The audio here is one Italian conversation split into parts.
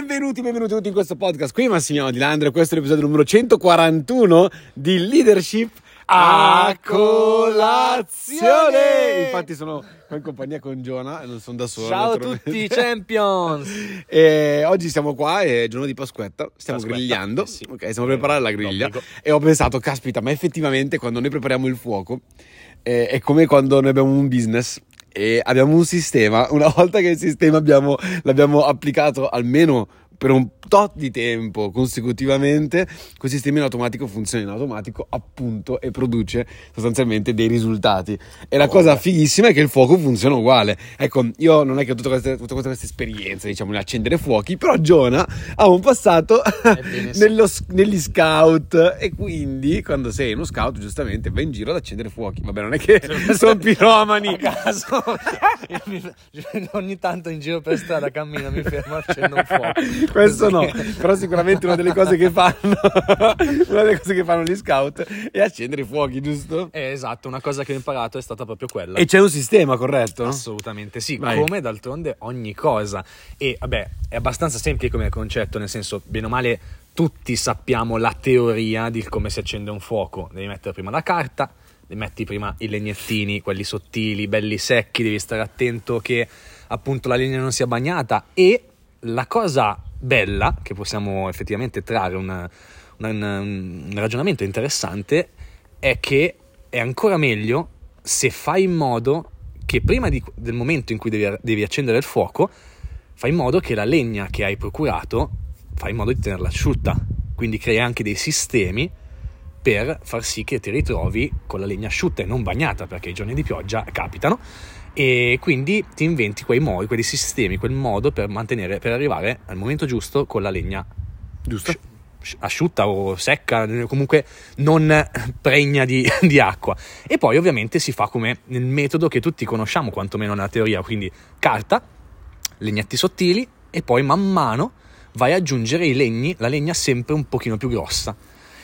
Benvenuti, benvenuti tutti in questo podcast. Qui Massimiliano Di Landro, questo è l'episodio numero 141 di Leadership a colazione. Infatti sono in compagnia con Giona e non sono da solo. Ciao a tutti, champions! E oggi siamo qua, è giorno di Pasquetta, stiamo Pasquetta, grigliando, eh sì. ok, stiamo per preparare la griglia D'obbligo. e ho pensato, caspita, ma effettivamente quando noi prepariamo il fuoco eh, è come quando noi abbiamo un business e abbiamo un sistema, una volta che il sistema abbiamo- l'abbiamo applicato almeno per un tot di tempo consecutivamente, quel sistema in automatico funziona in automatico appunto e produce sostanzialmente dei risultati. E la cosa fighissima è che il fuoco funziona uguale. Ecco, io non è che ho tutte queste, tutte queste esperienze, diciamo, nell'accendere fuochi, però Giona ha un passato nello negli scout e quindi quando sei uno scout giustamente vai in giro ad accendere fuochi. Vabbè, non è che sono piromani. A caso, mi- ogni tanto in giro per strada cammino, mi fermo, accendo un fuoco. Questo no, però sicuramente una delle cose che fanno, una delle cose che fanno gli scout è accendere i fuochi, giusto? Eh, esatto, una cosa che ho imparato è stata proprio quella. E c'è un sistema, corretto? Assolutamente sì, Vai. come d'altronde ogni cosa. E vabbè, è abbastanza semplice come concetto, nel senso, bene o male, tutti sappiamo la teoria di come si accende un fuoco. Devi mettere prima la carta, metti prima i legnettini, quelli sottili, belli secchi, devi stare attento che appunto la legna non sia bagnata e la cosa bella, che possiamo effettivamente trarre una- una- un ragionamento interessante, è che è ancora meglio se fai in modo che prima di- del momento in cui devi, devi accendere il fuoco, fai in modo che la legna che hai procurato, fai in modo di tenerla asciutta. Quindi crei anche dei sistemi per far sì che ti ritrovi con la legna asciutta e non bagnata, perché i giorni di pioggia capitano. E quindi ti inventi quei modi, quei sistemi, quel modo per mantenere, per arrivare al momento giusto con la legna Giusto? asci- asciutta o secca, comunque non pregna di, di acqua. E poi ovviamente si fa come nel metodo che tutti conosciamo, quantomeno nella teoria, quindi carta, legnetti sottili e poi man mano vai ad aggiungere i legni, la legna sempre un pochino più grossa.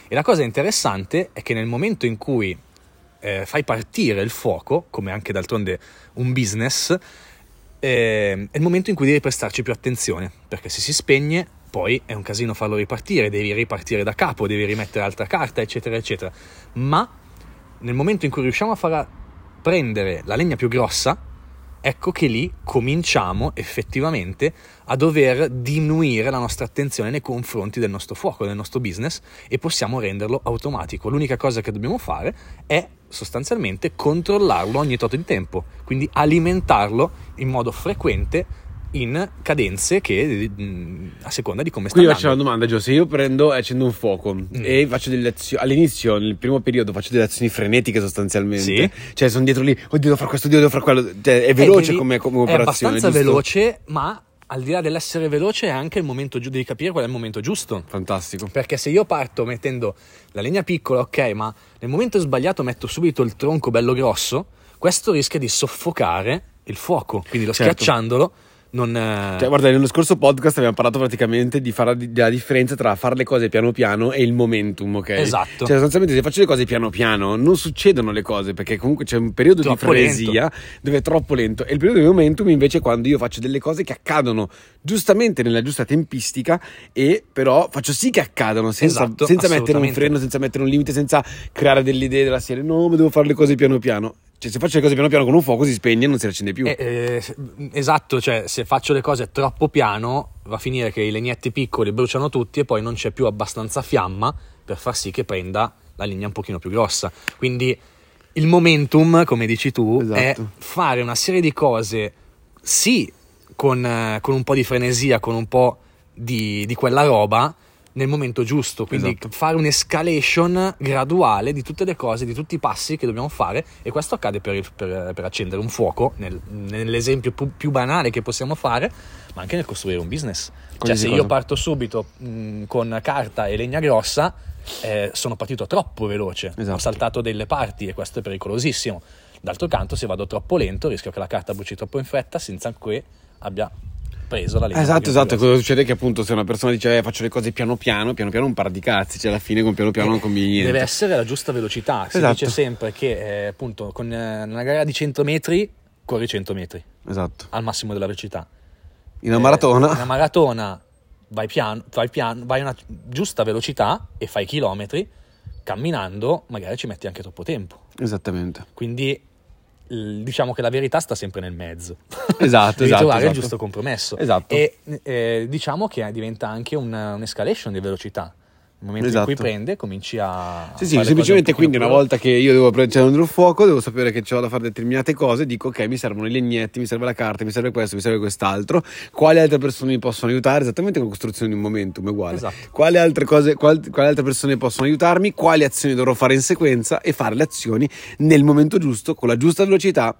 E la cosa interessante è che nel momento in cui eh, fai partire il fuoco, come anche d'altronde un business, eh, è il momento in cui devi prestarci più attenzione, perché se si spegne poi è un casino farlo ripartire, devi ripartire da capo, devi rimettere altra carta, eccetera, eccetera. Ma nel momento in cui riusciamo a far prendere la legna più grossa, ecco che lì cominciamo effettivamente a dover diminuire la nostra attenzione nei confronti del nostro fuoco, del nostro business e possiamo renderlo automatico. L'unica cosa che dobbiamo fare è sostanzialmente controllarlo ogni tot di tempo, quindi alimentarlo in modo frequente in cadenze che mm, a seconda di come sta Quindi faccio la andando. domanda, Gio, se io prendo e accendo un fuoco Mm. e faccio delle azioni, all'inizio, nel primo periodo, faccio delle azioni frenetiche sostanzialmente, Sì. cioè sono dietro lì, oddio devo fare questo, oddio devo fare quello, cioè, è veloce devi- come, come È operazione, abbastanza giusto? veloce, ma al di là dell'essere veloce è anche il momento giusto, devi capire qual è il momento giusto. Fantastico. Perché se io parto mettendo la legna piccola, ok, ma nel momento sbagliato metto subito il tronco bello grosso, questo rischia di soffocare il fuoco. Quindi lo Certo. schiacciandolo non... eh, Cioè, guarda, nello scorso podcast abbiamo parlato praticamente di fare la, della differenza tra fare le cose piano piano e il momentum, ok? Esatto. Cioè, sostanzialmente, se faccio le cose piano piano, non succedono le cose perché comunque c'è un periodo Troppo di frenesia dove è troppo lento. E il periodo di momentum, invece, è quando io faccio delle cose che accadono giustamente nella giusta tempistica, e però faccio sì che accadano senza, Esatto, senza mettere un freno, senza mettere un limite, senza creare delle idee della serie. No, ma devo fare le cose piano piano. Cioè, se faccio le cose piano piano con un fuoco si spegne e non si accende più. Eh, eh, esatto, cioè se faccio le cose troppo piano va a finire che i legnetti piccoli bruciano tutti e poi non c'è più abbastanza fiamma per far sì che prenda la linea un pochino più grossa. Quindi il momentum, come dici tu, Esatto. è fare una serie di cose, sì, con, eh, con un po' di frenesia, con un po' di, di quella roba, nel momento giusto, quindi Esatto. fare un'escalation graduale di tutte le cose, di tutti i passi che dobbiamo fare e questo accade per, il- per- per accendere un fuoco, nel- nell'esempio più, più banale che possiamo fare, ma anche nel costruire un business. Cioè Qualsiasi se cosa. io parto subito mh, con carta e legna grossa, eh, sono partito troppo veloce, Esatto. ho saltato delle parti e questo è pericolosissimo. D'altro canto, se vado troppo lento, rischio che la carta bruci troppo in fretta senza che abbia preso la legna. Esatto, esatto. Cosa succede? Che appunto se una persona dice eh, faccio le cose piano piano, piano piano un par di cazzi, cioè alla fine con piano piano non combini niente. Deve essere la giusta velocità. Si Esatto. dice sempre che eh, appunto con eh, una gara di 100 metri corri 100 metri Esatto. al massimo della velocità. In una Eh, maratona. Una maratona vai piano, vai, piano, vai a una giusta velocità e fai chilometri, camminando magari ci metti anche troppo tempo. Esattamente. Quindi diciamo che la verità sta sempre nel mezzo. Esatto, Devi esatto, trovare il esatto. giusto compromesso. Esatto. E eh, diciamo che diventa anche un- un'escalation di velocità. Nel momento Esatto. in cui prende, cominci a. Sì, sì, semplicemente un quindi una pochino volta che io devo prendere il fuoco, devo sapere che ho da fare determinate cose, dico ok, mi servono i legnetti, mi serve la carta, mi serve questo, mi serve quest'altro, quali altre persone mi possono aiutare, esattamente come costruzione di un momentum, uguale. Esatto. Quali altre cose, qual- quali altre persone possono aiutarmi, quali azioni dovrò fare in sequenza e fare le azioni nel momento giusto, con la giusta velocità.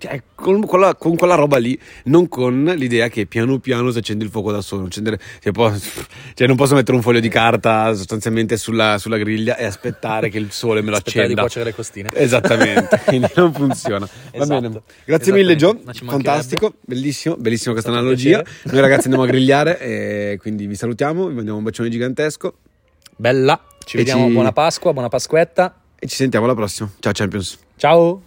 Cioè, con quella, con quella roba lì, non con l'idea che piano piano si accende il fuoco da solo. Accendere, cioè, può- cioè, non posso mettere un foglio di carta sostanzialmente sulla, sulla griglia e aspettare che il sole me lo Aspettare di accenda. cuocere le costine. Esattamente, quindi non funziona. Va Esatto. bene. Grazie mille, Gio. Fantastico, bellissimo, bellissima questa analogia. Noi ragazzi andiamo a grigliare, e quindi vi salutiamo, vi mandiamo un bacione gigantesco Bella. Ci E vediamo. ci- Buona Pasqua, buona Pasquetta. e ci sentiamo alla prossima. Ciao Champions. Ciao.